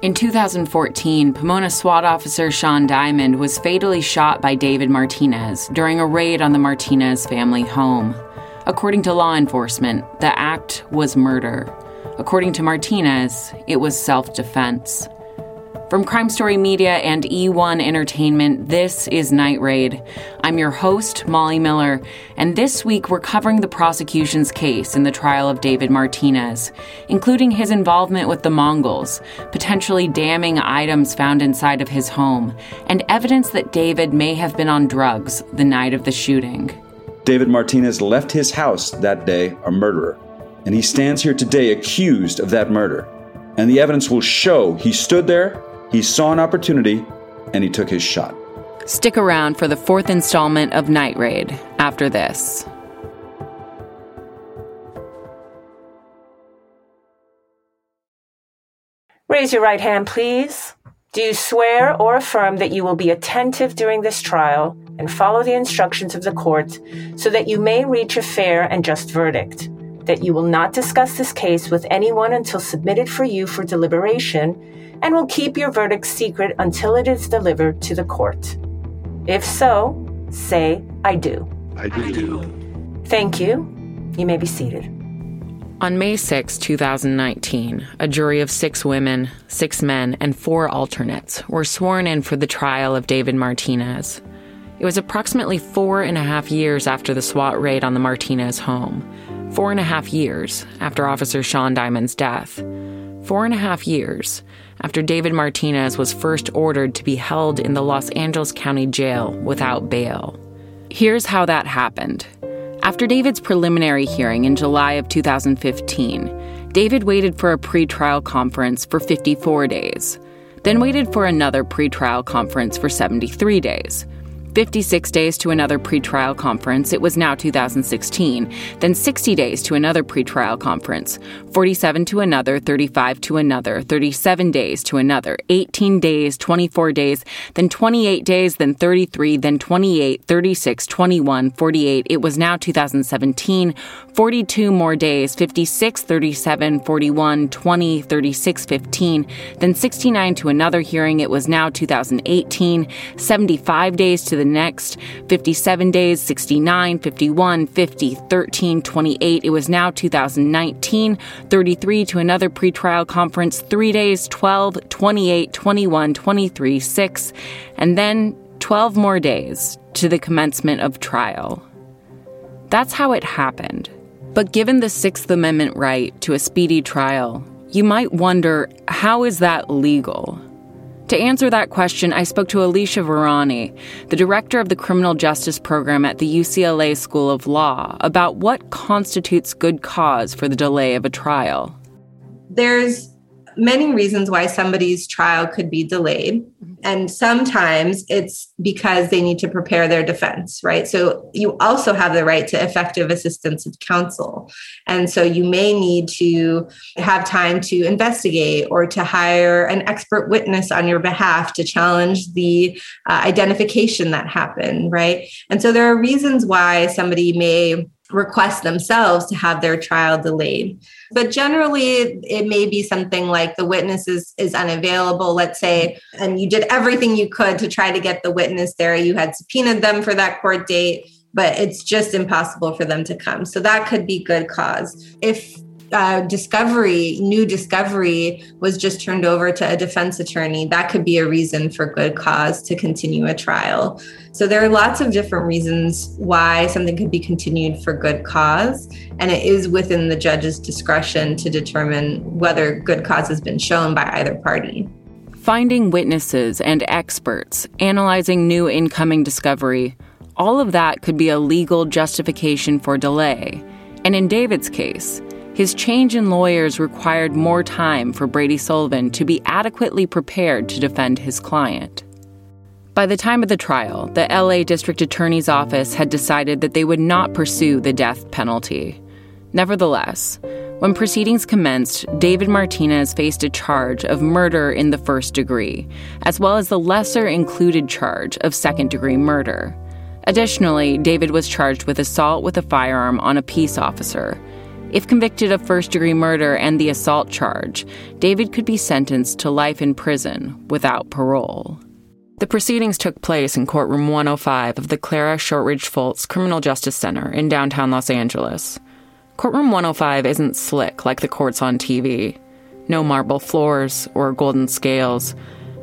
In 2014, Pomona SWAT officer Shaun Diamond was fatally shot by David Martinez during a raid on the Martinez family home. According to law enforcement, the act was murder. According to Martinez, it was self defense. From Crime Story Media and eOne Entertainment, this is Night Raid. I'm your host, Molly Miller, and this week we're covering the prosecution's case in the trial of David Martinez, including his involvement with the Mongols, potentially damning items found inside of his home, and evidence that David may have been on drugs the night of the shooting. David Martinez left his house that day a murderer, and he stands here today accused of that murder. And the evidence will show he stood there he saw an opportunity and he took his shot. Stick around for the fourth installment of Night Raid after this. Raise your right hand, please. Do you swear or affirm that you will be attentive during this trial and follow the instructions of the court so that you may reach a fair and just verdict? That you will not discuss this case with anyone until submitted for you for deliberation and will keep your verdict secret until it is delivered to the court. If so, say, I do. I do. do. Thank you. You may be seated. On May 6, 2019, a jury of six women, six men, and four alternates were sworn in for the trial of David Martinez. It was approximately four and a half years after the SWAT raid on the Martinez home, four and a half years after Officer Shaun Diamond's death, four and a half years after David Martinez was first ordered to be held in the Los Angeles County Jail without bail. Here's how that happened. After David's preliminary hearing in July of 2015, David waited for a pretrial conference for 54 days, then waited for another pretrial conference for 73 days 56 days to another pretrial conference, it was now 2016, then 60 days to another pretrial conference, 47 to another, 35 to another, 37 days to another, 18 days, 24 days, then 28 days, then 33, then 28, 36, 21, 48. It was now 2017, 42 more days, 56, 37, 41, 20, 36, 15, then 69 to another hearing. It was now 2018, 75 days to the next 57 days, 69, 51, 50, 13, 28. It was now 2019, 33 to another pretrial conference, 3 days, 12, 28, 21, 23, 6, and then 12 more days to the commencement of trial. That's how it happened. But given the Sixth Amendment right to a speedy trial, you might wonder how is that legal? To answer that question, I spoke to Alicia Virani, the director of the Criminal Justice Program at the UCLA School of Law, about what constitutes good cause for the delay of a trial. There's many reasons why somebody's trial could be delayed. And sometimes it's because they need to prepare their defense, right? So you also have the right to effective assistance of counsel. And so you may need to have time to investigate or to hire an expert witness on your behalf to challenge the uh, identification that happened, right? And so there are reasons why somebody may request themselves to have their trial delayed. But generally, it may be something like the witness is, is unavailable, let's say, and you did everything you could to try to get the witness there. You had subpoenaed them for that court date, but it's just impossible for them to come. So that could be good cause. If uh, discovery, new discovery was just turned over to a defense attorney, that could be a reason for good cause to continue a trial. So there are lots of different reasons why something could be continued for good cause. And it is within the judge's discretion to determine whether good cause has been shown by either party. Finding witnesses and experts, analyzing new incoming discovery, all of that could be a legal justification for delay. And in David's case, his change in lawyers required more time for Brady Sullivan to be adequately prepared to defend his client. By the time of the trial, the LA District Attorney's Office had decided that they would not pursue the death penalty. Nevertheless, when proceedings commenced, David Martinez faced a charge of murder in the first degree, as well as the lesser included charge of second degree murder. Additionally, David was charged with assault with a firearm on a peace officer If convicted of first degree murder and the assault charge, David could be sentenced to life in prison without parole. The proceedings took place in courtroom 105 of the Clara Shortridge Foltz Criminal Justice Center in downtown Los Angeles. Courtroom 105 isn't slick like the courts on TV. No marble floors or golden scales.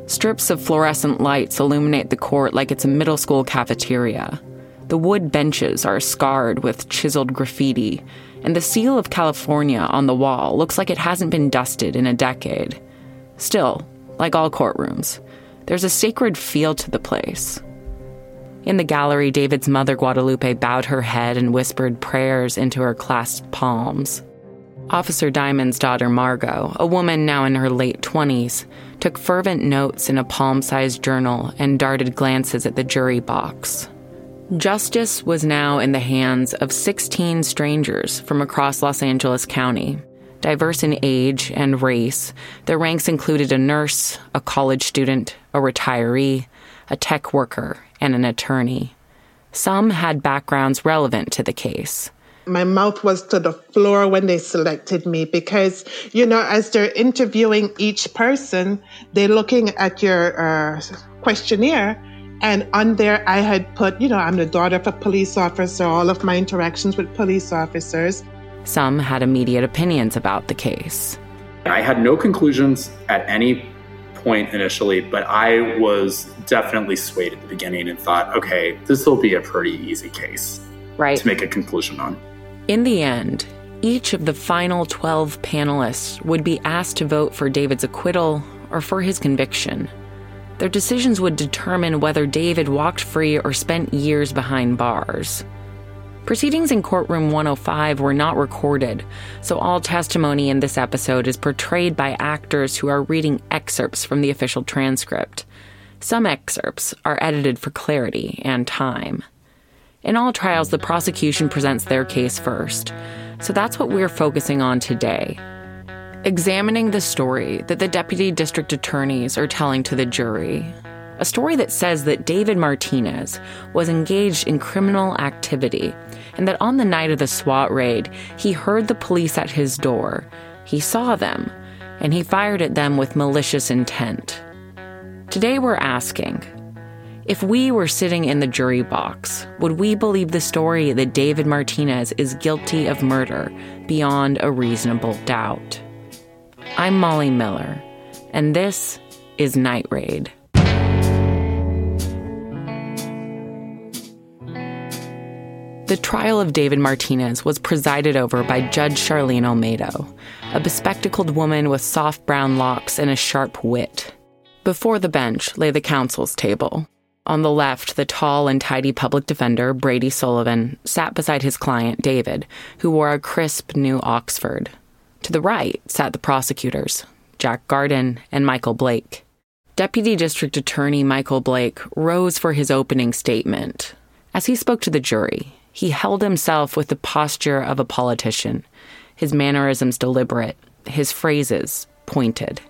Strips of fluorescent lights illuminate the court like it's a middle school cafeteria. The wood benches are scarred with chiseled graffiti, and the seal of California on the wall looks like it hasn't been dusted in a decade. Still, like all courtrooms, there's a sacred feel to the place. In the gallery, David's mother, Guadalupe, bowed her head and whispered prayers into her clasped palms. Officer Diamond's daughter, Margot, a woman now in her late 20s, took fervent notes in a palm sized journal and darted glances at the jury box. Justice was now in the hands of 16 strangers from across Los Angeles County. Diverse in age and race, their ranks included a nurse, a college student, a retiree, a tech worker, and an attorney. Some had backgrounds relevant to the case. My mouth was to the floor when they selected me because, you know, as they're interviewing each person, they're looking at your uh, questionnaire. And on there, I had put, you know, I'm the daughter of a police officer, all of my interactions with police officers. Some had immediate opinions about the case. I had no conclusions at any point initially, but I was definitely swayed at the beginning and thought, okay, this will be a pretty easy case right. to make a conclusion on. In the end, each of the final 12 panelists would be asked to vote for David's acquittal or for his conviction. Their decisions would determine whether David walked free or spent years behind bars. Proceedings in courtroom 105 were not recorded, so all testimony in this episode is portrayed by actors who are reading excerpts from the official transcript. Some excerpts are edited for clarity and time. In all trials, the prosecution presents their case first, so that's what we're focusing on today. Examining the story that the deputy district attorneys are telling to the jury a story that says that David Martinez was engaged in criminal activity and that on the night of the SWAT raid, he heard the police at his door. He saw them, and he fired at them with malicious intent. Today we're asking if we were sitting in the jury box, would we believe the story that David Martinez is guilty of murder beyond a reasonable doubt? I'm Molly Miller, and this is Night Raid. The trial of David Martinez was presided over by Judge Charlaine Olmedo, a bespectacled woman with soft brown locks and a sharp wit. Before the bench lay the counsel's table. On the left, the tall and tidy public defender, Brady Sullivan, sat beside his client, David, who wore a crisp new Oxford. To the right sat the prosecutors, Jack Garden and Michael Blake. Deputy District Attorney Michael Blake rose for his opening statement. As he spoke to the jury, he held himself with the posture of a politician, his mannerisms deliberate, his phrases pointed.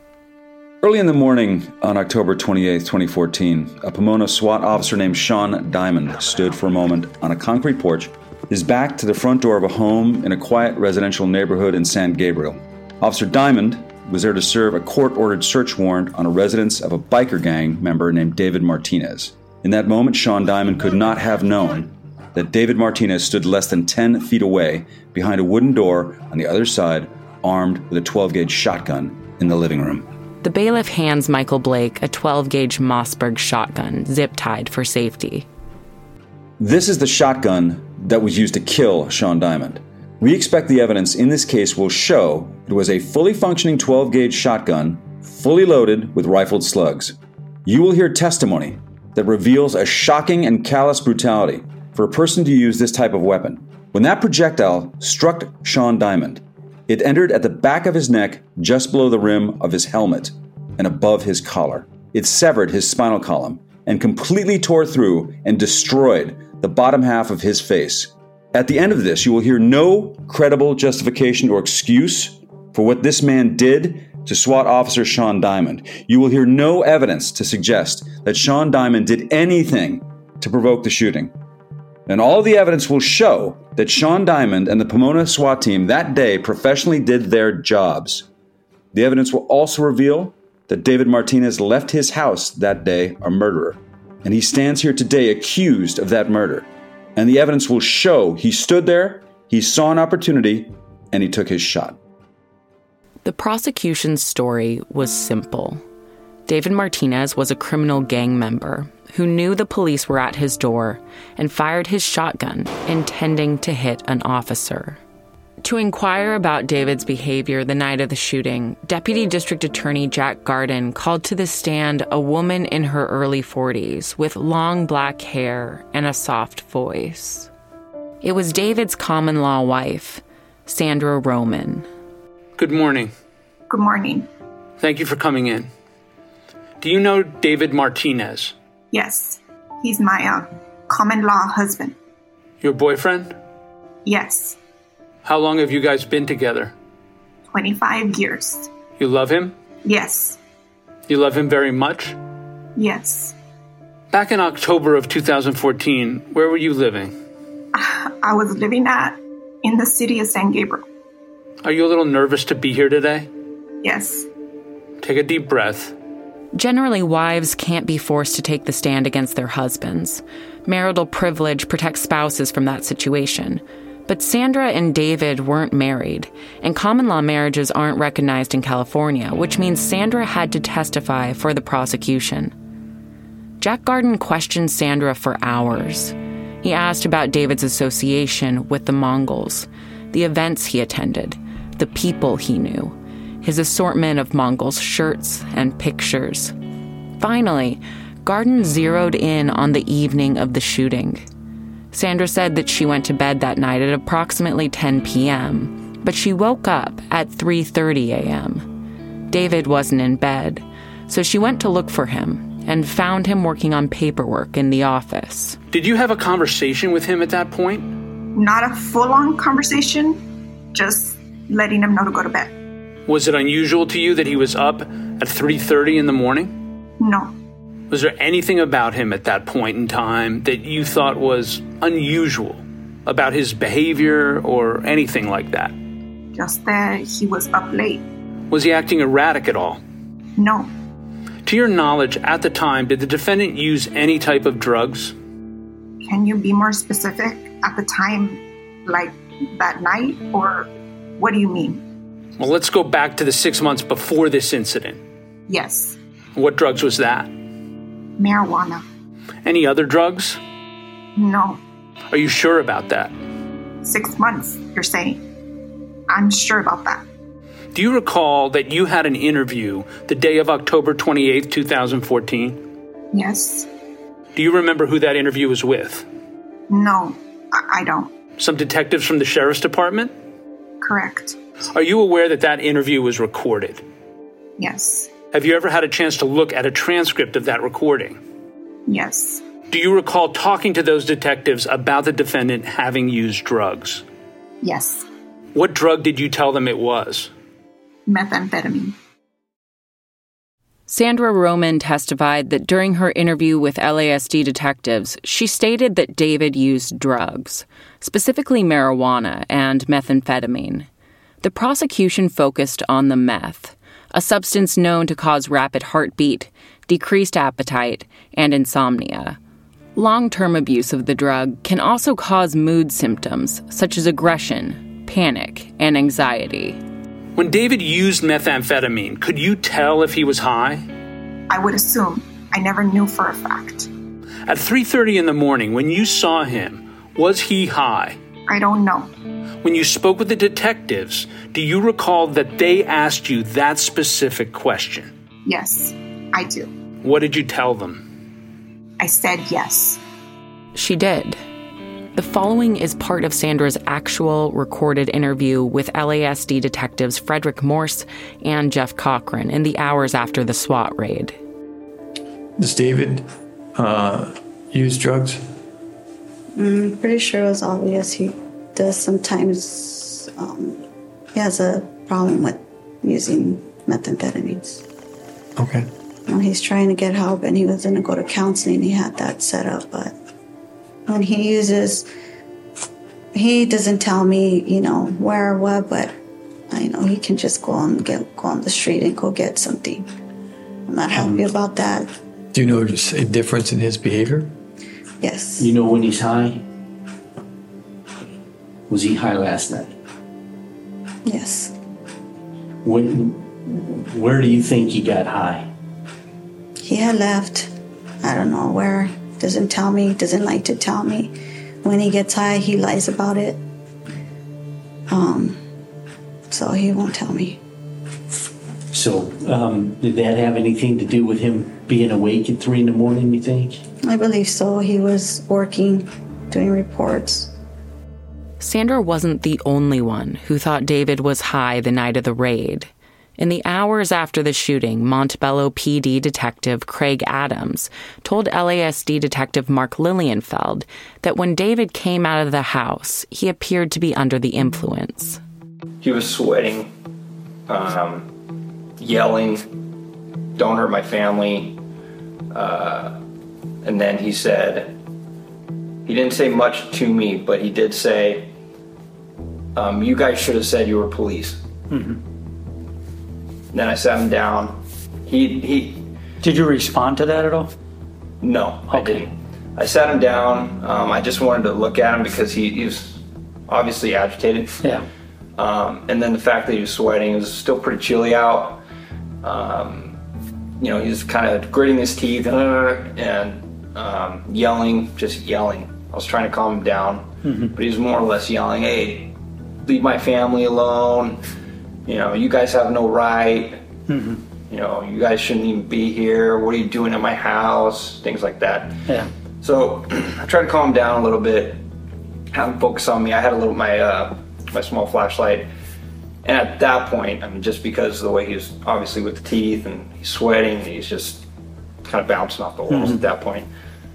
Early in the morning on October 28, 2014, a Pomona SWAT officer named Shaun Diamond stood for a moment on a concrete porch, his back to the front door of a home in a quiet residential neighborhood in San Gabriel. Officer Diamond was there to serve a court ordered search warrant on a residence of a biker gang member named David Martinez. In that moment, Shaun Diamond could not have known that David Martinez stood less than 10 feet away behind a wooden door on the other side, armed with a 12 gauge shotgun in the living room. The bailiff hands Michael Blake a 12 gauge Mossberg shotgun, zip tied for safety. This is the shotgun that was used to kill Shaun Diamond. We expect the evidence in this case will show it was a fully functioning 12 gauge shotgun, fully loaded with rifled slugs. You will hear testimony that reveals a shocking and callous brutality for a person to use this type of weapon. When that projectile struck Shaun Diamond, it entered at the back of his neck, just below the rim of his helmet and above his collar. It severed his spinal column and completely tore through and destroyed the bottom half of his face. At the end of this, you will hear no credible justification or excuse for what this man did to SWAT officer Shaun Diamond. You will hear no evidence to suggest that Shaun Diamond did anything to provoke the shooting. And all the evidence will show that Shaun Diamond and the Pomona SWAT team that day professionally did their jobs. The evidence will also reveal that David Martinez left his house that day a murderer, and he stands here today accused of that murder. And the evidence will show he stood there, he saw an opportunity, and he took his shot. The prosecution's story was simple. David Martinez was a criminal gang member who knew the police were at his door and fired his shotgun, intending to hit an officer. To inquire about David's behavior the night of the shooting, Deputy District Attorney Jack Garden called to the stand a woman in her early 40s with long black hair and a soft voice. It was David's common law wife, Sandra Roman. Good morning. Good morning. Thank you for coming in. Do you know David Martinez? Yes, he's my uh, common law husband. Your boyfriend? Yes, How long have you guys been together? 25 years. You love him? Yes, You love him very much? yes. Back in October of 2014, where were you living? I was living at in the city of San Gabriel. Are you a little nervous to be here today? Yes, Take a deep breath. Generally, wives can't be forced to take the stand against their husbands. Marital privilege protects spouses from that situation. But Sandra and David weren't married, and common law marriages aren't recognized in California, which means Sandra had to testify for the prosecution. Jack Garden questioned Sandra for hours. He asked about David's association with the Mongols, the events he attended, the people he knew, his assortment of Mongols shirts and pictures. Finally, Garden zeroed in on the evening of the shooting. Sandra said that she went to bed that night at approximately 10 p.m., but she woke up at 3:30 a.m. David wasn't in bed, so she went to look for him and found him working on paperwork in the office. Did you have a conversation with him at that point? not a full on conversation, just letting him know to go to bed. Was it unusual to you that he was up at 3:30 in the morning? No, Was there anything about him at that point in time that you thought was unusual about his behavior or anything like that? just that he was up late. Was he acting erratic at all? No, To your knowledge, at the time, did the defendant use any type of drugs? can you be more specific at the time, like that night, or what do you mean? Well, let's go back to the six months before this incident. Yes, What drugs was that? Marijuana. Any other drugs? No, Are you sure about that? six months, you're saying. I'm sure about that. Do you recall that you had an interview the day of October 28th, 2014? Yes, Do you remember who that interview was with? no, I, I don't. Some detectives from the sheriff's department? Correct. Are you aware that that interview was recorded? Yes, Have you ever had a chance to look at a transcript of that recording? yes, Do you recall talking to those detectives about the defendant having used drugs? yes. What drug did you tell them it was? Methamphetamine. Sandra Roman testified that during her interview with LASD detectives, she stated that David used drugs, specifically marijuana and methamphetamine. The prosecution focused on the meth, a substance known to cause rapid heartbeat, decreased appetite, and insomnia. Long term abuse of the drug can also cause mood symptoms such as aggression, panic, and anxiety. When David used methamphetamine, could you tell if he was high? I would assume. I never knew for a fact. At 3:30 in the morning when you saw him, was he high? I don't know. When you spoke with the detectives, do you recall that they asked you that specific question? Yes, I do. What did you tell them? I said yes. She did. The following is part of Sandra's actual recorded interview with LASD detectives Frederick Morse and Jeff Cochran in the hours after the SWAT raid. Does David uh, use drugs? I'm pretty sure it was obvious he does sometimes. Um, he has a problem with using methamphetamines. Okay. When he's trying to get help and he was going to go to counseling, he had that set up. But when he uses, he doesn't tell me, you know, where or what, but I know he can just go on get go on the street and go get something. I'm not happy Um, about that. Do you notice a difference in his behavior? Yes. You know when he's high? Was he high last night? Yes. When, where do you think he got high? He had left. I don't know where. Doesn't tell me. Doesn't like to tell me. When he gets high, he lies about it. Um. So he won't tell me. So, um, did that have anything to do with him being awake at three in the morning, you think? I believe so. He was working, doing reports. Sandra wasn't the only one who thought David was high the night of the raid. In the hours after the shooting, Montebello PD detective Craig Adams told LASD detective Mark Lillienfeld that when David came out of the house, he appeared to be under the influence. He was sweating, um, yelling, "Don't hurt my family." Uh, and then he said, he didn't say much to me, but he did say, um, "You guys should have said you were police." Then I sat him down. He he. Did you respond to that at all? No, I didn't. I sat him down. Um, I just wanted to look at him because he, he was obviously agitated. Yeah. Um, and then the fact that he was sweating, it was still pretty chilly out. Um, you know, he was kind of gritting his teeth uh, and um, yelling, just yelling. I was trying to calm him down, Mhm. but he was more or less yelling, "Hey, leave my family alone. You know, you guys have no right. Mm-hmm. You know, you guys shouldn't even be here. What are you doing at my house? Things like that." Yeah. So I tried to calm him down a little bit, have him focus on me. I had a little my uh, my small flashlight, and at that point, I mean, just because of the way he was obviously with the teeth and he's sweating, he's just kind of bouncing off the walls Mhm. at that point.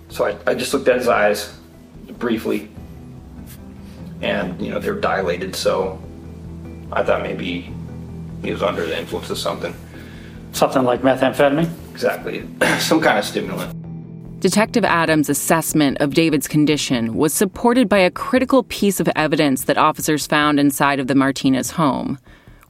So I, I just looked at his eyes briefly, and you know they're dilated. So I thought maybe he was under the influence of something. Something like methamphetamine? Exactly, some kind of stimulant. Detective Adams' assessment of David's condition was supported by a critical piece of evidence that officers found inside of the Martinez home.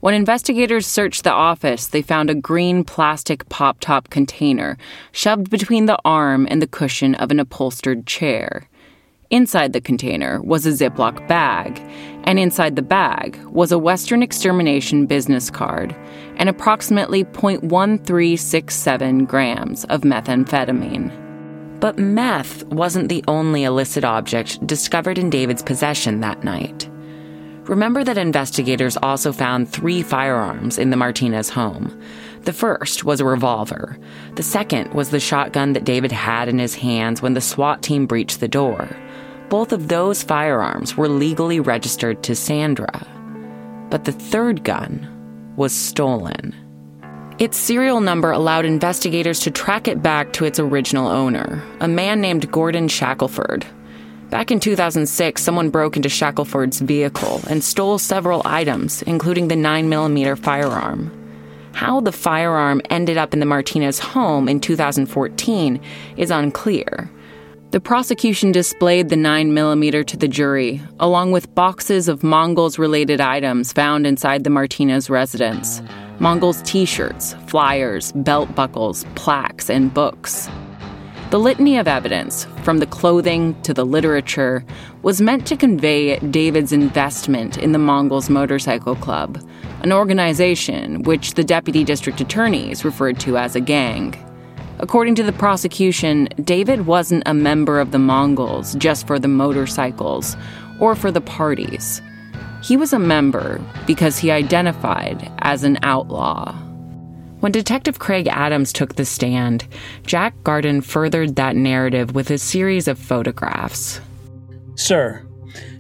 When investigators searched the office, they found a green plastic pop top container shoved between the arm and the cushion of an upholstered chair. Inside the container was a Ziploc bag, and inside the bag was a Western Extermination business card and approximately 0.1367 grams of methamphetamine. But meth wasn't the only illicit object discovered in David's possession that night. Remember that investigators also found three firearms in the Martinez home. The first was a revolver. The second was the shotgun that David had in his hands when the SWAT team breached the door. Both of those firearms were legally registered to Sandra. But the third gun was stolen. Its serial number allowed investigators to track it back to its original owner, a man named Gordon Shackelford. Back in 2006, someone broke into Shackelford's vehicle and stole several items, including the 9mm firearm. How the firearm ended up in the Martinez home in 2014 is unclear. The prosecution displayed the 9mm to the jury, along with boxes of Mongols related items found inside the Martinez residence Mongols t shirts, flyers, belt buckles, plaques, and books. The litany of evidence, from the clothing to the literature, was meant to convey David's investment in the Mongols Motorcycle Club, an organization which the deputy district attorneys referred to as a gang. According to the prosecution, David wasn't a member of the Mongols just for the motorcycles or for the parties. He was a member because he identified as an outlaw. When Detective Craig Adams took the stand, Jack Garden furthered that narrative with a series of photographs. Sir,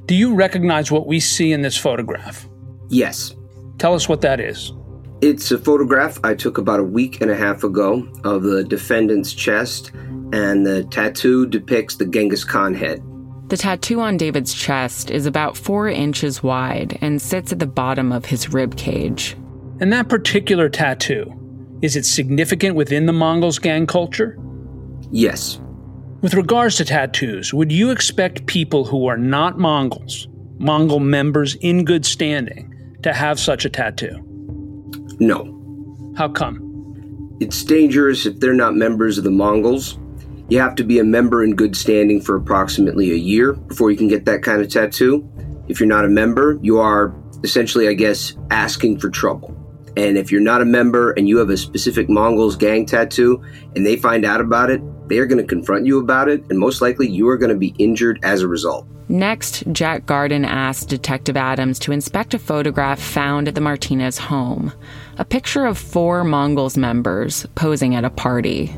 do you recognize what we see in this photograph? Yes. Tell us what that is. It's a photograph I took about a week and a half ago of the defendant's chest, and the tattoo depicts the Genghis Khan head. The tattoo on David's chest is about four inches wide and sits at the bottom of his rib cage. And that particular tattoo, is it significant within the Mongols gang culture? Yes. With regards to tattoos, would you expect people who are not Mongols, Mongol members in good standing to have such a tattoo? No. How come? It's dangerous if they're not members of the Mongols. You have to be a member in good standing for approximately a year before you can get that kind of tattoo. If you're not a member, you are essentially, I guess, asking for trouble. And if you're not a member and you have a specific Mongols gang tattoo and they find out about it, they are going to confront you about it, and most likely you are going to be injured as a result. Next, Jack Garden asked Detective Adams to inspect a photograph found at the Martinez home a picture of four Mongols members posing at a party.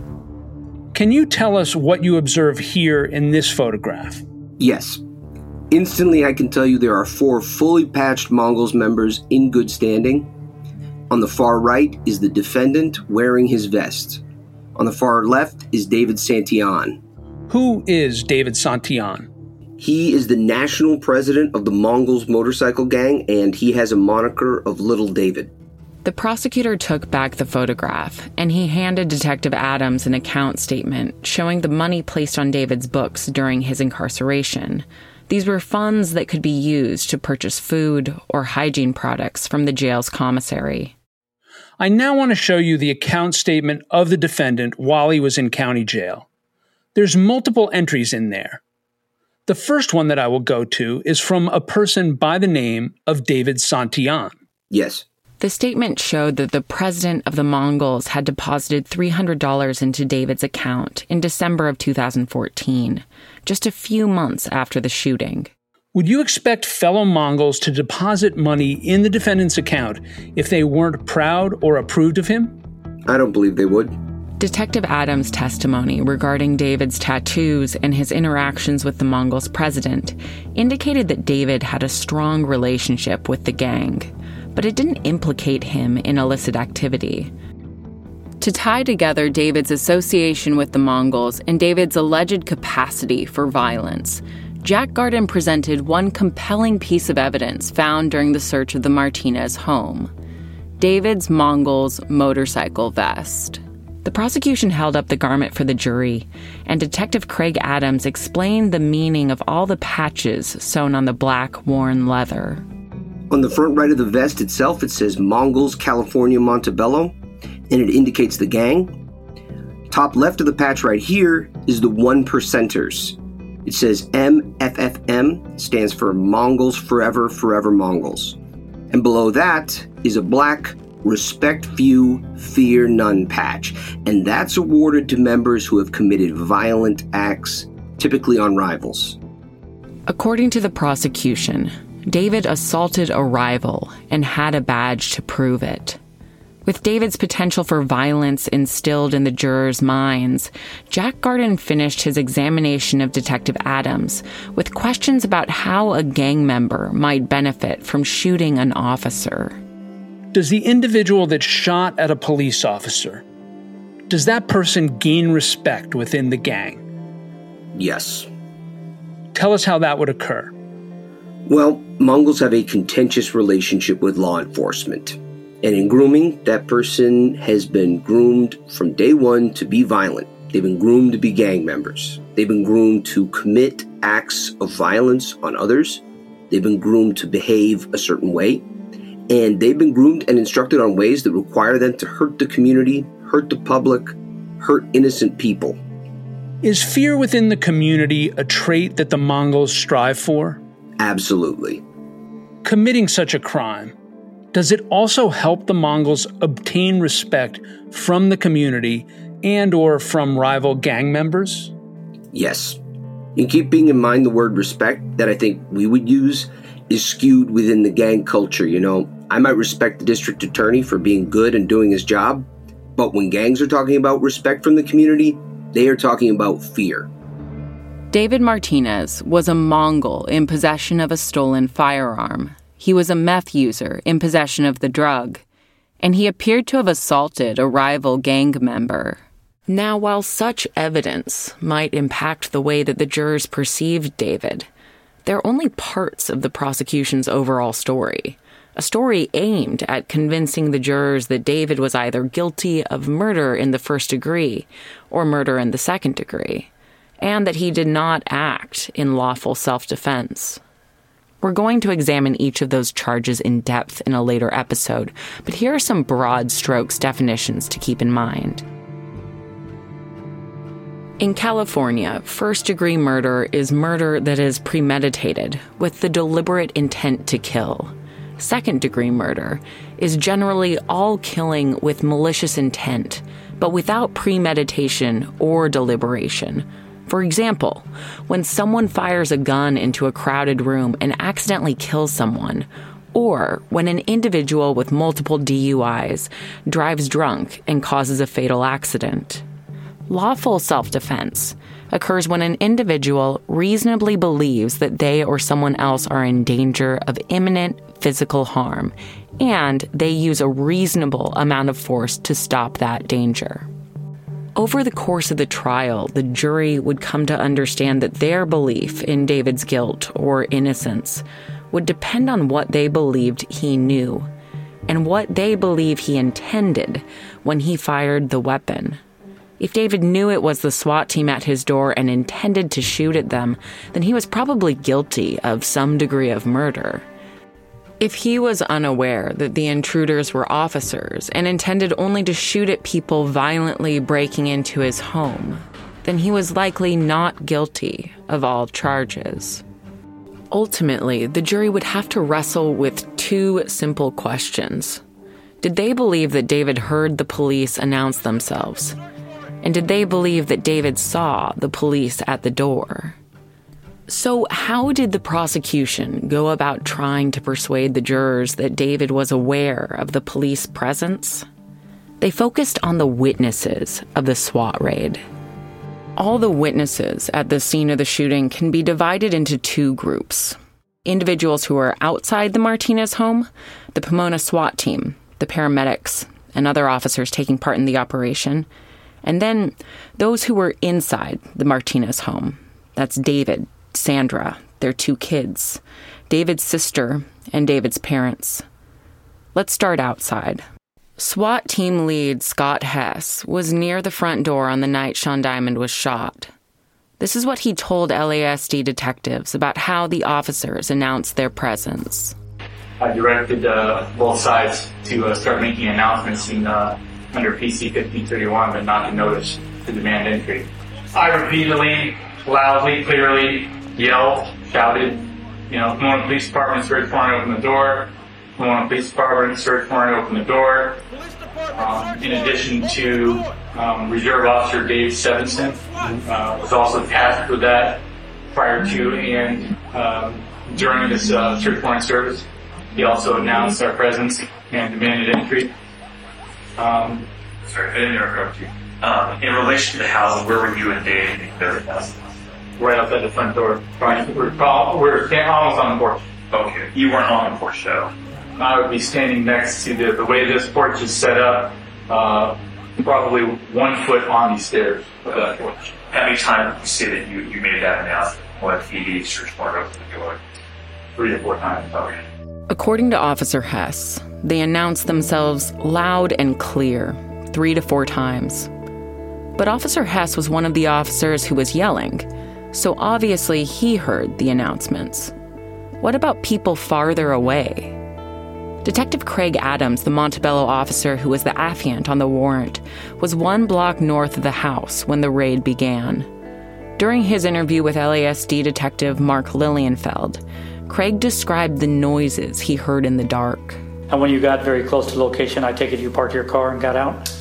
Can you tell us what you observe here in this photograph? Yes. Instantly, I can tell you there are four fully patched Mongols members in good standing. On the far right is the defendant wearing his vest. On the far left is David Santillan. Who is David Santillan? He is the national president of the Mongols motorcycle gang, and he has a moniker of Little David. The prosecutor took back the photograph and he handed Detective Adams an account statement showing the money placed on David's books during his incarceration. These were funds that could be used to purchase food or hygiene products from the jail's commissary. I now want to show you the account statement of the defendant while he was in county jail. There's multiple entries in there. The first one that I will go to is from a person by the name of David Santillan. Yes. The statement showed that the president of the Mongols had deposited $300 into David's account in December of 2014, just a few months after the shooting. Would you expect fellow Mongols to deposit money in the defendant's account if they weren't proud or approved of him? I don't believe they would. Detective Adams' testimony regarding David's tattoos and his interactions with the Mongols' president indicated that David had a strong relationship with the gang but it didn't implicate him in illicit activity. To tie together David's association with the Mongols and David's alleged capacity for violence, Jack Garden presented one compelling piece of evidence found during the search of the Martinez home David's Mongols motorcycle vest. The prosecution held up the garment for the jury, and Detective Craig Adams explained the meaning of all the patches sewn on the black worn leather. On the front right of the vest itself, it says Mongols, California, Montebello, and it indicates the gang. Top left of the patch right here is the one percenters. It says MFFM, stands for Mongols Forever, Forever Mongols. And below that is a black Respect Few, Fear None patch, and that's awarded to members who have committed violent acts, typically on rivals. According to the prosecution, David assaulted a rival and had a badge to prove it. With David's potential for violence instilled in the jurors' minds, Jack Garden finished his examination of Detective Adams with questions about how a gang member might benefit from shooting an officer. Does the individual that shot at a police officer, does that person gain respect within the gang? Yes. Tell us how that would occur. Well, Mongols have a contentious relationship with law enforcement. And in grooming, that person has been groomed from day one to be violent. They've been groomed to be gang members. They've been groomed to commit acts of violence on others. They've been groomed to behave a certain way. And they've been groomed and instructed on ways that require them to hurt the community, hurt the public, hurt innocent people. Is fear within the community a trait that the Mongols strive for? Absolutely. Committing such a crime, does it also help the Mongols obtain respect from the community and or from rival gang members? Yes. In keeping in mind the word respect that I think we would use is skewed within the gang culture, you know. I might respect the district attorney for being good and doing his job, but when gangs are talking about respect from the community, they are talking about fear. David Martinez was a Mongol in possession of a stolen firearm. He was a meth user in possession of the drug. And he appeared to have assaulted a rival gang member. Now, while such evidence might impact the way that the jurors perceived David, they're only parts of the prosecution's overall story. A story aimed at convincing the jurors that David was either guilty of murder in the first degree or murder in the second degree and that he did not act in lawful self defense. We're going to examine each of those charges in depth in a later episode, but here are some broad strokes definitions to keep in mind. In California, first degree murder is murder that is premeditated with the deliberate intent to kill. Second degree murder is generally all killing with malicious intent, but without premeditation or deliberation. For example, when someone fires a gun into a crowded room and accidentally kills someone, or when an individual with multiple DUIs drives drunk and causes a fatal accident. Lawful self defense occurs when an individual reasonably believes that they or someone else are in danger of imminent physical harm, and they use a reasonable amount of force to stop that danger. Over the course of the trial, the jury would come to understand that their belief in David's guilt or innocence would depend on what they believed he knew and what they believe he intended when he fired the weapon. If David knew it was the SWAT team at his door and intended to shoot at them, then he was probably guilty of some degree of murder. If he was unaware that the intruders were officers and intended only to shoot at people violently breaking into his home, then he was likely not guilty of all charges. Ultimately, the jury would have to wrestle with two simple questions. Did they believe that David heard the police announce themselves? And did they believe that David saw the police at the door? So, how did the prosecution go about trying to persuade the jurors that David was aware of the police presence? They focused on the witnesses of the SWAT raid. All the witnesses at the scene of the shooting can be divided into two groups individuals who were outside the Martinez home, the Pomona SWAT team, the paramedics, and other officers taking part in the operation, and then those who were inside the Martinez home. That's David, Sandra, their two kids, David's sister, and David's parents. Let's start outside. SWAT team lead Scott Hess was near the front door on the night Shaun Diamond was shot. This is what he told LASD detectives about how the officers announced their presence. I directed uh, both sides to uh, start making announcements in, uh, under PC 1531, but not to notice to demand entry. I repeatedly, loudly, clearly yelled, shouted, you know, Pomona Police Department, search warrant, open the door. Pomona Police Department, search warrant, open the door. Um, in addition to um, Reserve Officer Dave Stevenson, uh, was also tasked with that prior to and um, during this uh, search warrant service. He also announced our presence and demanded entry. Um, Sorry, I didn't interrupt you. Um, in relation to the house, where were you and Dave in the house? Right outside the front door. We're, we're standing almost on the porch. Okay, you weren't on the porch though. I would be standing next to the, the way this porch is set up, uh, probably one foot on these stairs of that porch. How many times did you say that you, you made that announcement? What PD search warrant open the door? Three to four times. Okay. According to Officer Hess, they announced themselves loud and clear, three to four times. But Officer Hess was one of the officers who was yelling, so obviously he heard the announcements. What about people farther away? Detective Craig Adams, the Montebello officer who was the affiant on the warrant, was one block north of the house when the raid began. During his interview with LASD detective Mark Lillienfeld, Craig described the noises he heard in the dark. And when you got very close to the location, I take it you parked your car and got out?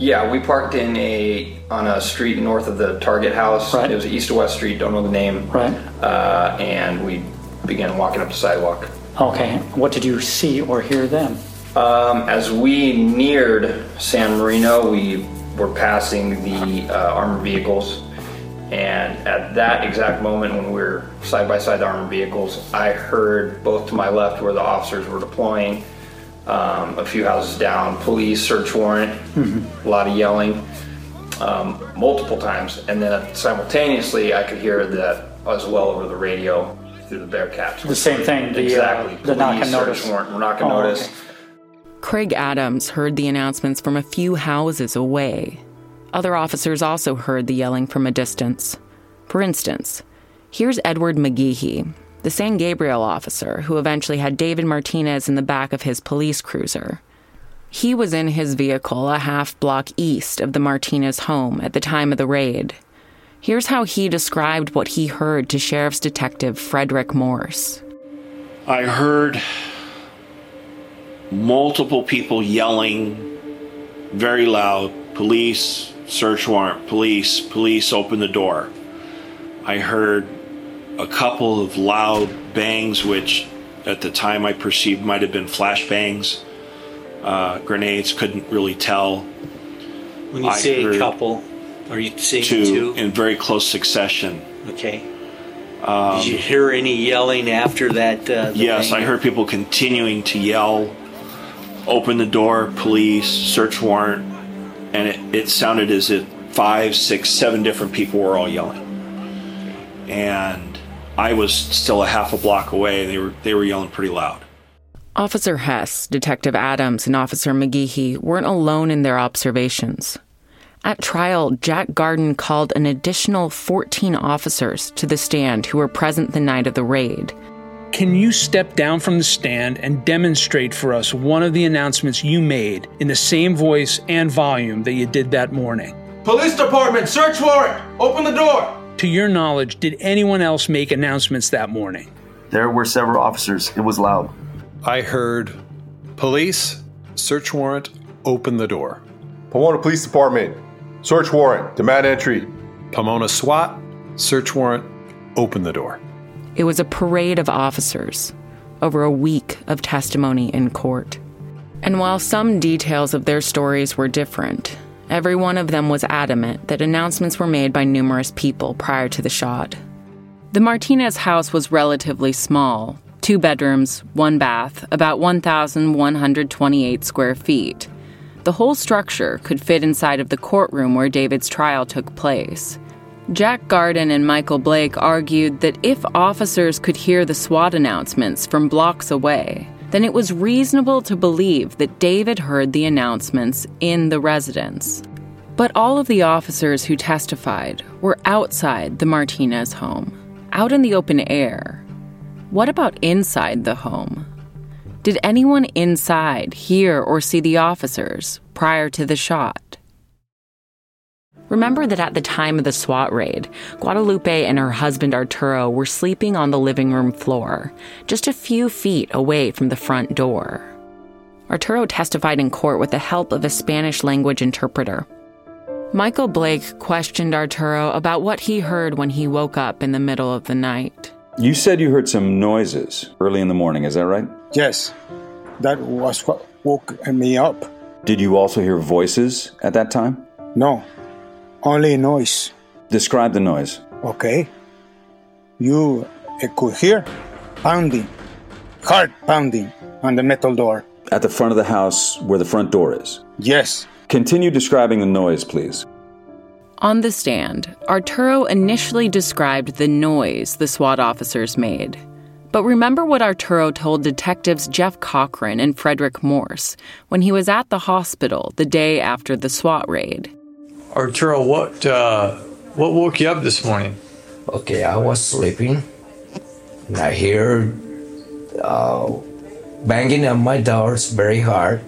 Yeah, we parked in a on a street north of the Target house. Right. It was East or West Street, don't know the name. Right. Uh, and we began walking up the sidewalk. Okay. What did you see or hear then? Um, as we neared San Marino, we were passing the uh, armored vehicles. And at that exact moment when we were side by side the armored vehicles, I heard both to my left where the officers were deploying, um, a few houses down, police, search warrant, a lot of yelling, um, multiple times. And then simultaneously, I could hear that as well over the radio through the Bearcats. The same thing, the, uh, exactly. the knock and Police, search notice. warrant, we're not going to Oh, notice. okay. Craig Adams heard the announcements from a few houses away. Other officers also heard the yelling from a distance. For instance, here's Edward McGeehee. The San Gabriel officer who eventually had David Martinez in the back of his police cruiser. He was in his vehicle a half block east of the Martinez home at the time of the raid. Here's how he described what he heard to Sheriff's Detective Frederick Morse. I heard multiple people yelling very loud police, search warrant, police, police, open the door. I heard a couple of loud bangs, which at the time I perceived might have been flashbangs. Uh, grenades, couldn't really tell. When you I say a couple, are you saying two, two? in very close succession. Okay. Um, Did you hear any yelling after that? Uh, the Yes, bang? I heard people continuing to yell, open the door, police, search warrant, and it, it sounded as if five, six, seven different people were all yelling. And I was still a half a block away. They were they were yelling pretty loud. Officer Hess, Detective Adams, and Officer McGeehee weren't alone in their observations. At trial, Jack Garden called an additional 14 officers to the stand who were present the night of the raid. Can you step down from the stand and demonstrate for us one of the announcements you made in the same voice and volume that you did that morning? Police department, search warrant! Open the door! To your knowledge, did anyone else make announcements that morning? There were several officers. It was loud. I heard police, search warrant, open the door. Pomona Police Department, search warrant, demand entry. Pomona SWAT, search warrant, open the door. It was a parade of officers, over a week of testimony in court. And while some details of their stories were different, every one of them was adamant that announcements were made by numerous people prior to the shot. The Martinez house was relatively small two bedrooms, one bath, about 1,128 square feet. The whole structure could fit inside of the courtroom where David's trial took place. Jack Garden and Michael Blake argued that if officers could hear the SWAT announcements from blocks away, then it was reasonable to believe that David heard the announcements in the residence. But all of the officers who testified were outside the Martinez home, out in the open air. What about inside the home? Did anyone inside hear or see the officers prior to the shot? Remember that at the time of the SWAT raid, Guadalupe and her husband Arturo were sleeping on the living room floor, just a few feet away from the front door. Arturo testified in court with the help of a Spanish language interpreter. Michael Blake questioned Arturo about what he heard when he woke up in the middle of the night. You said you heard some noises early in the morning, is that right? Yes, that was what woke me up. Did you also hear voices at that time? No, only noise. Describe the noise. Okay. You uh, could hear pounding, heart pounding on the metal door. At the front of the house where the front door is? Yes. Continue describing the noise, please. On the stand, Arturo initially described the noise the SWAT officers made. But remember what Arturo told detectives Jeff Cochran and Frederick Morse when he was at the hospital the day after the SWAT raid. Arturo, what uh, what woke you up this morning? Okay, I was sleeping, and I hear uh, banging on my doors very hard,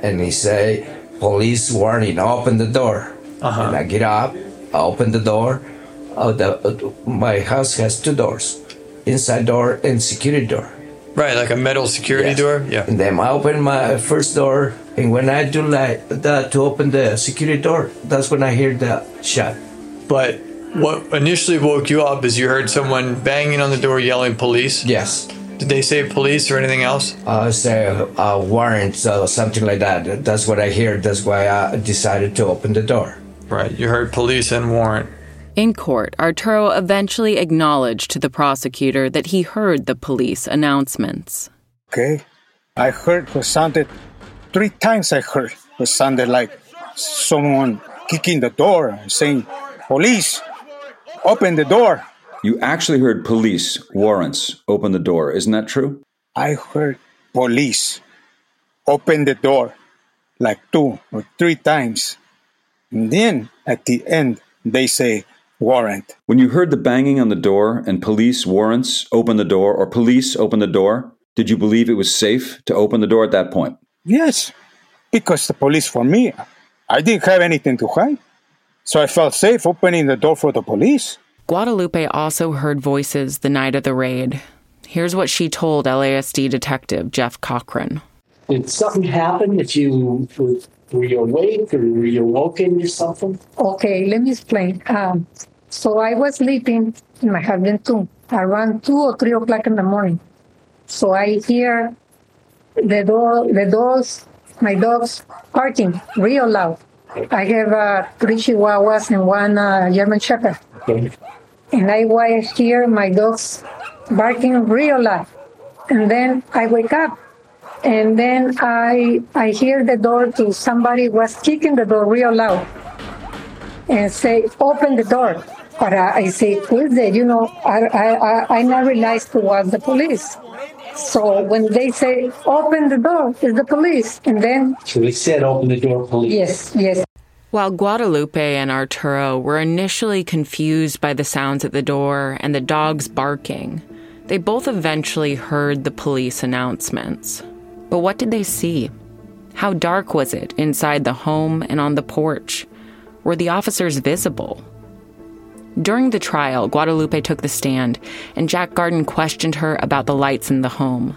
and he say, "Police warning! Open the door." Uh-huh. And I get up, I open the door. Uh, the, uh, my house has two doors, inside door and security door. Right, like a metal security Yes. door. Yeah. And then I open my first door, and when I do like that to open the security door, that's when I hear the shot. But what initially woke you up is you heard someone banging on the door, yelling "police." Yes. Did they say police or anything else? uh, say uh, warrant or something like that. That's what I hear. That's why I decided to open the door. Right. You heard police and warrant. In court, Arturo eventually acknowledged to the prosecutor that he heard the police announcements. Okay. I heard what sounded three times. I heard what sounded like someone kicking the door and saying, "Police, open the door." You actually heard police, warrants, open the door. Isn't that true? I heard police open the door like two or three times. And then at the end, they say, warrant. When you heard the banging on the door and police warrants open the door or police open the door, did you believe it was safe to open the door at that point? Yes, because the police for me, I didn't have anything to hide. So I felt safe opening the door for the police. Guadalupe also heard voices the night of the raid. Here's what she told LASD detective Jeff Cochran. Did something happen that you were you awake or were you woken or something? Okay, let me explain. Um, so I was sleeping in my husband's too, around two or three o'clock in the morning. So I hear the door, the dogs, my dogs barking real loud. I have uh, three Chihuahuas and one uh, German Shepherd. Okay. And I was hear my dogs barking real loud. And then I wake up and then I I hear the door to somebody was kicking the door real loud and say, open the door. But I, I say, who is it? You know, I, I, I, I not realized it was the police. So when they say, open the door, it's the police. And then. So they said, open the door, police. Yes, yes. While Guadalupe and Arturo were initially confused by the sounds at the door and the dogs barking, they both eventually heard the police announcements. But what did they see? How dark was it inside the home and on the porch? Were the officers visible? During the trial, Guadalupe took the stand, and Jack Garden questioned her about the lights in the home.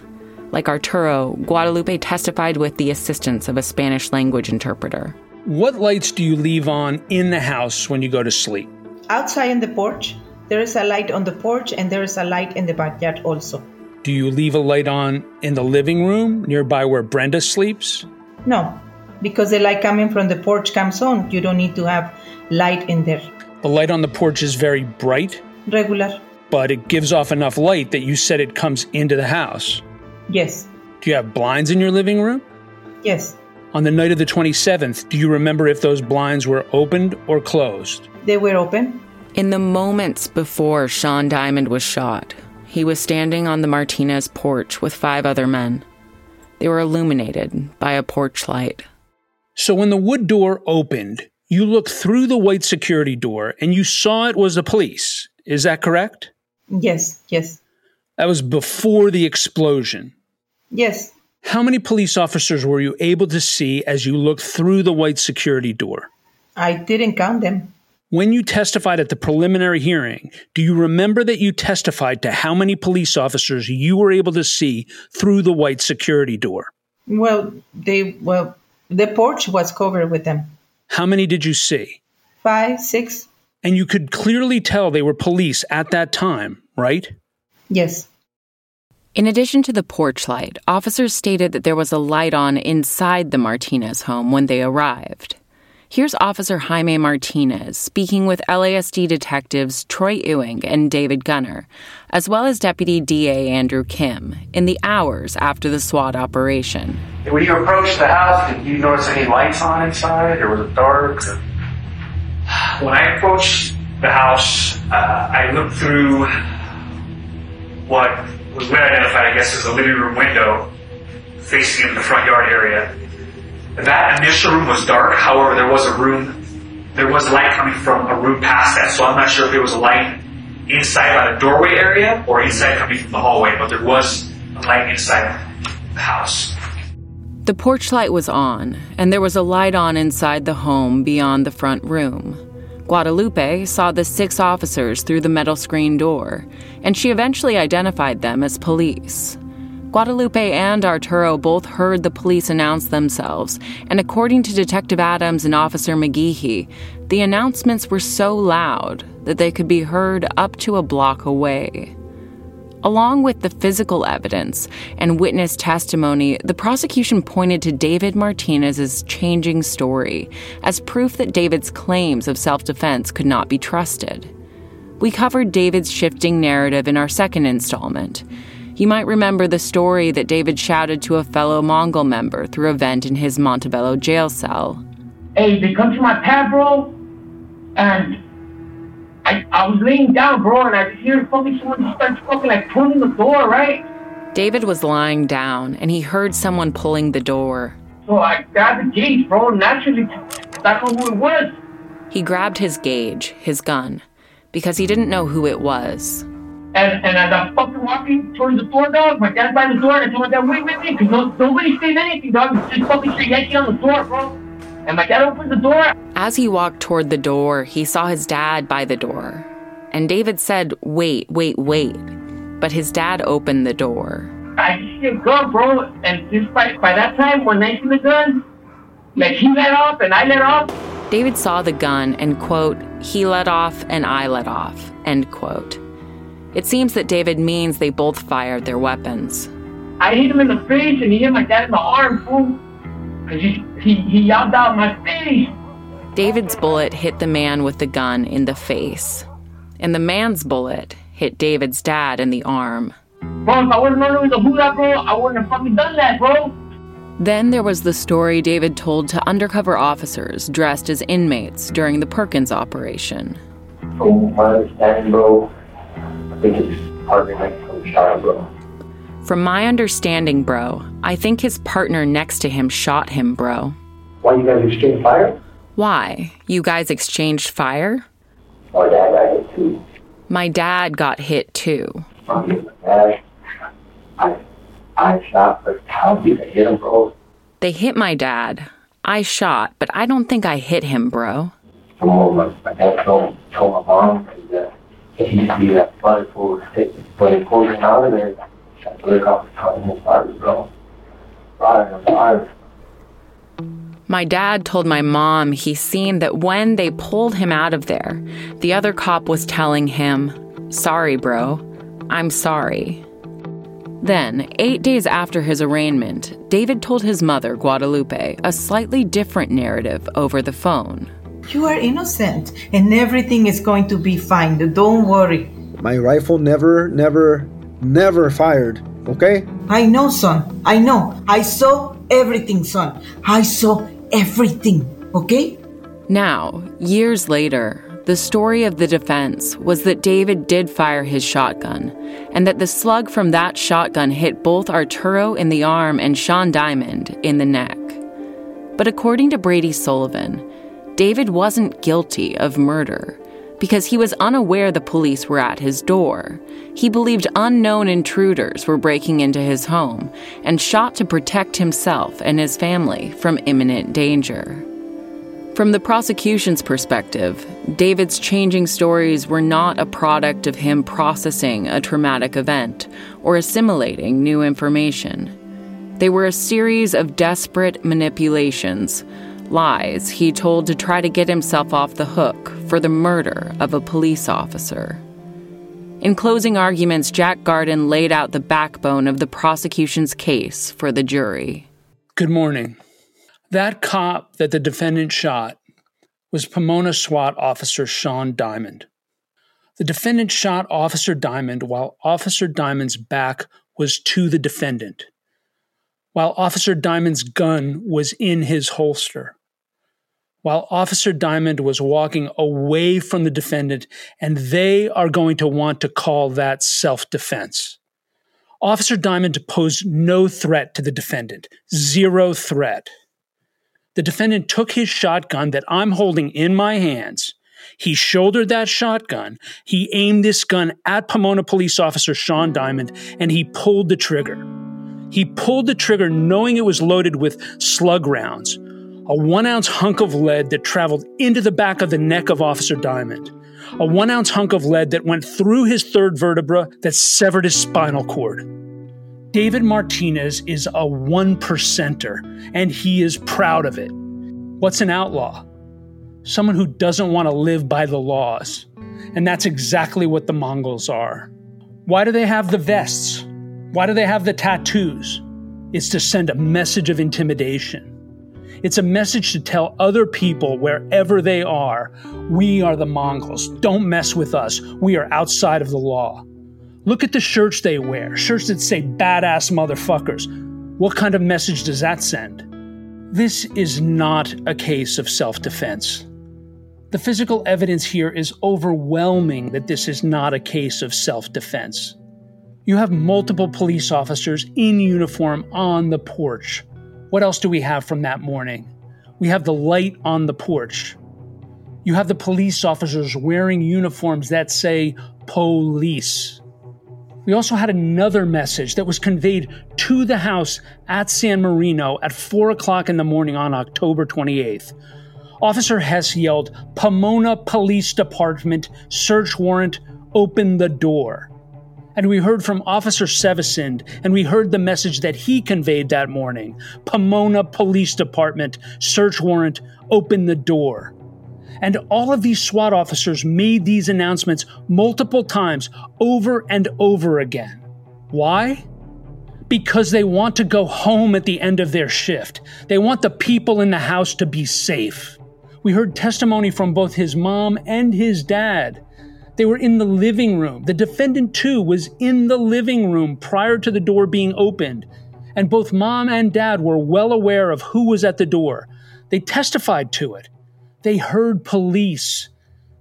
Like Arturo, Guadalupe testified with the assistance of a Spanish language interpreter. What lights do you leave on in the house when you go to sleep? Outside in the porch, there is a light on the porch and there is a light in the backyard also. Do you leave a light on in the living room nearby where Brenda sleeps? No, because the light coming from the porch comes on. You don't need to have light in there. The light on the porch is very bright, Regular. but it gives off enough light that you said it comes into the house. Yes. Do you have blinds in your living room? Yes. On the night of the 27th, do you remember if those blinds were opened or closed? They were open. In the moments before Shaun Diamond was shot, he was standing on the Martinez porch with five other men. They were illuminated by a porch light. So when the wood door opened, you looked through the white security door and you saw it was the police. Is that correct? Yes, yes, That was before the explosion. yes. How many police officers were you able to see as you looked through the white security door? I didn't count them. When you testified at the preliminary hearing, do you remember that you testified to how many police officers you were able to see through the white security door? Well, they well, the porch was covered with them. How many did you see? Five, six. And you could clearly tell they were police at that time, right? Yes. In addition to the porch light, officers stated that there was a light on inside the Martinez home when they arrived. Here's Officer Jaime Martinez speaking with LASD detectives Troy Ewing and David Gunner, as well as Deputy DA Andrew Kim, in the hours after the SWAT operation. When you approached the house, did you notice any lights on inside, or was it dark? When I approached the house, uh, I looked through what was been identified, I guess, as a living room window facing in the front yard area. That initial room was dark. However, there was a room, there was light coming from a room past that. So I'm not sure if there was a light inside by the doorway area or inside coming from the hallway, but there was a light inside the house. The porch light was on, and there was a light on inside the home beyond the front room. Guadalupe saw the six officers through the metal screen door, and she eventually identified them as police. Guadalupe and Arturo both heard the police announce themselves, and according to Detective Adams and Officer McGeehee, the announcements were so loud that they could be heard up to a block away. Along with the physical evidence and witness testimony, the prosecution pointed to David Martinez's changing story as proof that David's claims of self defense could not be trusted. We covered David's shifting narrative in our second installment. You might remember the story that David shouted to a fellow Mongol member through a vent in his Montebello jail cell. Hey, they come to my pad, bro, and I, I was laying down, bro, and I hear fucking someone just starts fucking like pulling the door, right? David was lying down and he heard someone pulling the door. So I grabbed the gauge, bro. Naturally, I don't know who it was. He grabbed his gauge, his gun, because he didn't know who it was. And, and as I'm fucking walking towards the door, dog, my dad's by the door, and I told my dad, wait, wait, wait, because no, nobody saying anything, dog. It's just fucking straight yanking on the door, bro. And my dad opens the door. As he walked toward the door, he saw his dad by the door. And David said, wait, wait, wait. But his dad opened the door. I just see a gun, bro. And just by, by that time, when I see the gun, like he let off and I let off. David saw the gun and, quote, he let off and I let off, end quote. It seems that David means they both fired their weapons. I hit him in the face and he hit my dad in the arm, fool. Because he, he, he yelled out my face. David's bullet hit the man with the gun in the face, and the man's bullet hit David's dad in the arm. Bro, if I wouldn't known it was a hula, bro, I wouldn't have fucking done that, bro. Then there was the story David told to undercover officers dressed as inmates during the Perkins operation. From my understanding, bro, I think it's partner next to him shot him, bro. From my understanding, bro, I think his partner next to him shot him, bro. Why you guys exchange fire? Why? You guys exchanged fire? My dad got hit too. My dad got hit too. I, I shot, but how did I hit him, bro? They hit my dad. I shot, but I don't think I hit him, bro. Come my, my dad told, told my mom that if he see that blood for when he pulled him out of that off the top the. My dad told my mom he seen that when they pulled him out of there, the other cop was telling him, Sorry, bro. I'm sorry. Then, eight days after his arraignment, David told his mother, Guadalupe, a slightly different narrative over the phone. You are innocent, and everything is going to be fine. Don't worry. My rifle never, never, never fired, okay? I know, son. I know. I saw everything, son. I saw everything, okay? Now, years later, the story of the defense was that David did fire his shotgun, and that the slug from that shotgun hit both Arturo in the arm and Shaun Diamond in the neck. But according to Brady Sullivan, David wasn't guilty of murder because he was unaware the police were at his door. He believed unknown intruders were breaking into his home and shot to protect himself and his family from imminent danger. From the prosecution's perspective, David's changing stories were not a product of him processing a traumatic event or assimilating new information. They were a series of desperate manipulations, lies he told to try to get himself off the hook for the murder of a police officer. In closing arguments, Jack Garden laid out the backbone of the prosecution's case for the jury. Good morning. That cop that the defendant shot was Pomona SWAT officer Shaun Diamond. The defendant shot Officer Diamond while Officer Diamond's back was to the defendant, while Officer Diamond's gun was in his holster, while Officer Diamond was walking away from the defendant, and they are going to want to call that self defense. Officer Diamond posed no threat to the defendant, zero threat. The defendant took his shotgun that I'm holding in my hands. He shouldered that shotgun. He aimed this gun at Pomona police officer Shaun Diamond and he pulled the trigger. He pulled the trigger knowing it was loaded with slug rounds, a one ounce hunk of lead that traveled into the back of the neck of Officer Diamond, a one ounce hunk of lead that went through his third vertebra that severed his spinal cord. David Martinez is a one percenter, and he is proud of it. What's an outlaw? Someone who doesn't want to live by the laws. And that's exactly what the Mongols are. Why do they have the vests? Why do they have the tattoos? It's to send a message of intimidation. It's a message to tell other people wherever they are we are the Mongols. Don't mess with us. We are outside of the law. Look at the shirts they wear, shirts that say badass motherfuckers. What kind of message does that send? This is not a case of self defense. The physical evidence here is overwhelming that this is not a case of self defense. You have multiple police officers in uniform on the porch. What else do we have from that morning? We have the light on the porch. You have the police officers wearing uniforms that say police. We also had another message that was conveyed to the house at San Marino at 4 o'clock in the morning on October 28th. Officer Hess yelled, Pomona Police Department, search warrant, open the door. And we heard from Officer Sevesind, and we heard the message that he conveyed that morning Pomona Police Department, search warrant, open the door. And all of these SWAT officers made these announcements multiple times over and over again. Why? Because they want to go home at the end of their shift. They want the people in the house to be safe. We heard testimony from both his mom and his dad. They were in the living room. The defendant, too, was in the living room prior to the door being opened. And both mom and dad were well aware of who was at the door. They testified to it. They heard police.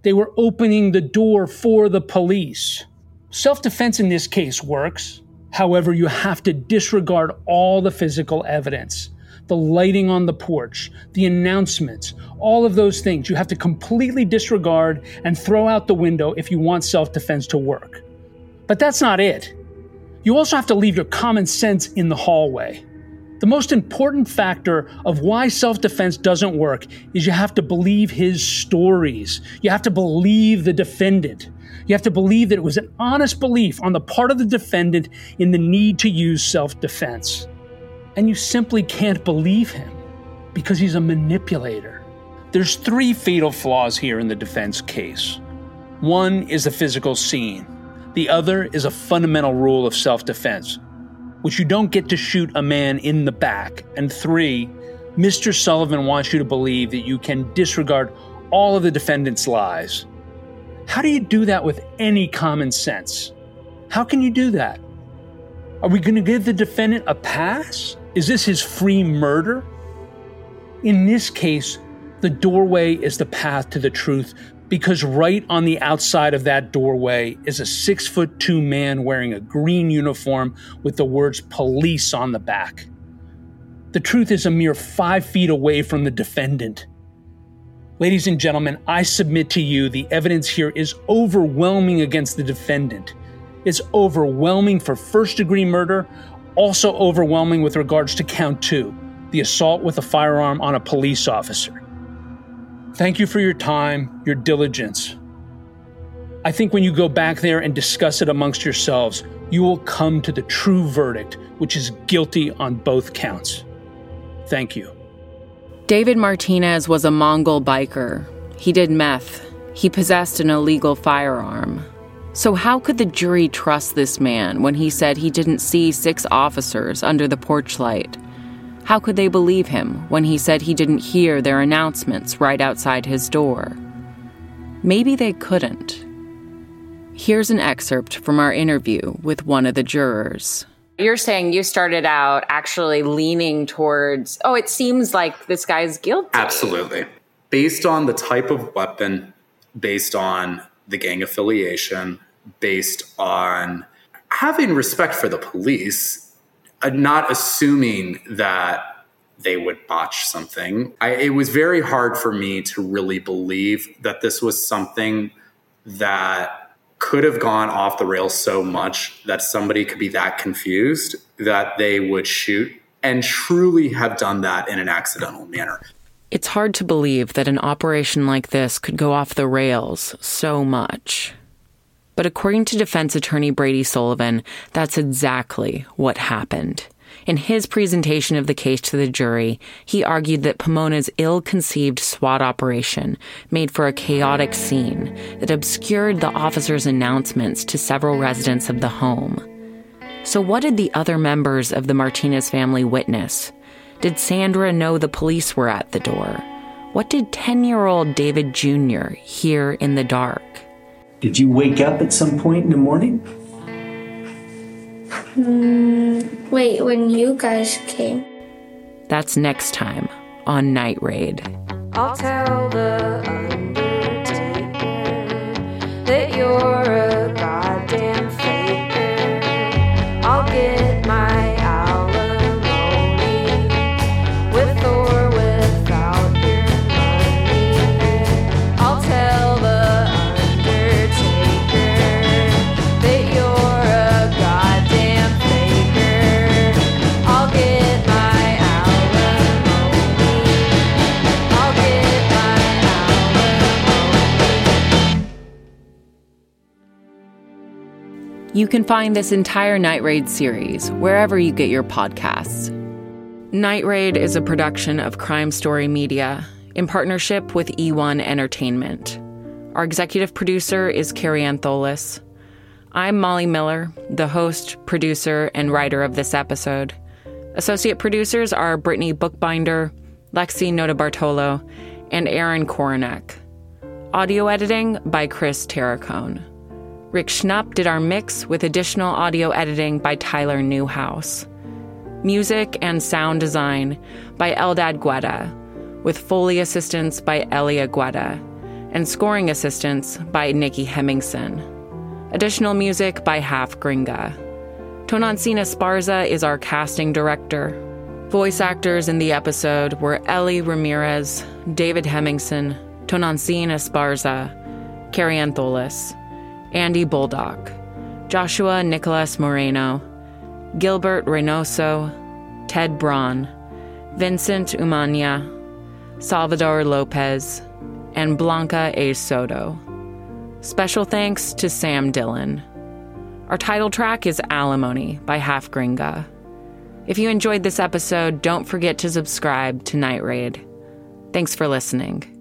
They were opening the door for the police. Self defense in this case works. However, you have to disregard all the physical evidence the lighting on the porch, the announcements, all of those things you have to completely disregard and throw out the window if you want self defense to work. But that's not it. You also have to leave your common sense in the hallway. The most important factor of why self defense doesn't work is you have to believe his stories. You have to believe the defendant. You have to believe that it was an honest belief on the part of the defendant in the need to use self defense. And you simply can't believe him because he's a manipulator. There's three fatal flaws here in the defense case. One is the physical scene. The other is a fundamental rule of self defense, which you don't get to shoot a man in the back. And three, Mr. Sullivan wants you to believe that you can disregard all of the defendant's lies. How do you do that with any common sense? How can you do that? Are we going to give the defendant a pass? Is this his free murder? In this case, the doorway is the path to the truth because right on the outside of that doorway is a six foot two man wearing a green uniform with the words police on the back. The truth is a mere five feet away from the defendant. Ladies and gentlemen, I submit to you the evidence here is overwhelming against the defendant. It's overwhelming for first degree murder, also overwhelming with regards to count two the assault with a firearm on a police officer. Thank you for your time, your diligence. I think when you go back there and discuss it amongst yourselves, you will come to the true verdict, which is guilty on both counts. Thank you. David Martinez was a Mongol biker. He did meth. He possessed an illegal firearm. So, how could the jury trust this man when he said he didn't see six officers under the porch light? How could they believe him when he said he didn't hear their announcements right outside his door? Maybe they couldn't. Here's an excerpt from our interview with one of the jurors. You're saying you started out actually leaning towards, oh, it seems like this guy's guilty. Absolutely. Based on the type of weapon, based on the gang affiliation, based on having respect for the police, uh, not assuming that they would botch something. I, it was very hard for me to really believe that this was something that could have gone off the rails so much that somebody could be that confused that they would shoot and truly have done that in an accidental manner. It's hard to believe that an operation like this could go off the rails so much. But according to defense attorney Brady Sullivan, that's exactly what happened. In his presentation of the case to the jury, he argued that Pomona's ill conceived SWAT operation made for a chaotic scene that obscured the officer's announcements to several residents of the home. So, what did the other members of the Martinez family witness? Did Sandra know the police were at the door? What did 10 year old David Jr. hear in the dark? Did you wake up at some point in the morning? Mm, wait, when you guys came? That's next time on Night Raid. I'll tell the Undertaker that you're a You can find this entire Night Raid series wherever you get your podcasts. Night Raid is a production of Crime Story Media in partnership with eOne Entertainment. Our executive producer is Carrie Antholis. I'm Molly Miller, the host, producer, and writer of this episode. Associate producers are Brittany Bookbinder, Lexi Notabartolo, and Aaron Koronek. Audio editing by Chris Terracone. Rick Schnupp did our mix with additional audio editing by Tyler Newhouse. Music and sound design by Eldad Guetta, with Foley assistance by Elia Guetta, and scoring assistance by Nikki Hemmingson. Additional music by Half Gringa. Tonantzin Esparza is our casting director. Voice actors in the episode were Ellie Ramirez, David Hemmingson, Tonantzin Esparza, Carrie Antholis, Andy Bulldog, Joshua Nicholas Moreno, Gilbert Reynoso, Ted Braun, Vincent Umania, Salvador Lopez, and Blanca A. Soto. Special thanks to Sam Dillon. Our title track is Alimony by Half Gringa. If you enjoyed this episode, don't forget to subscribe to Night Raid. Thanks for listening.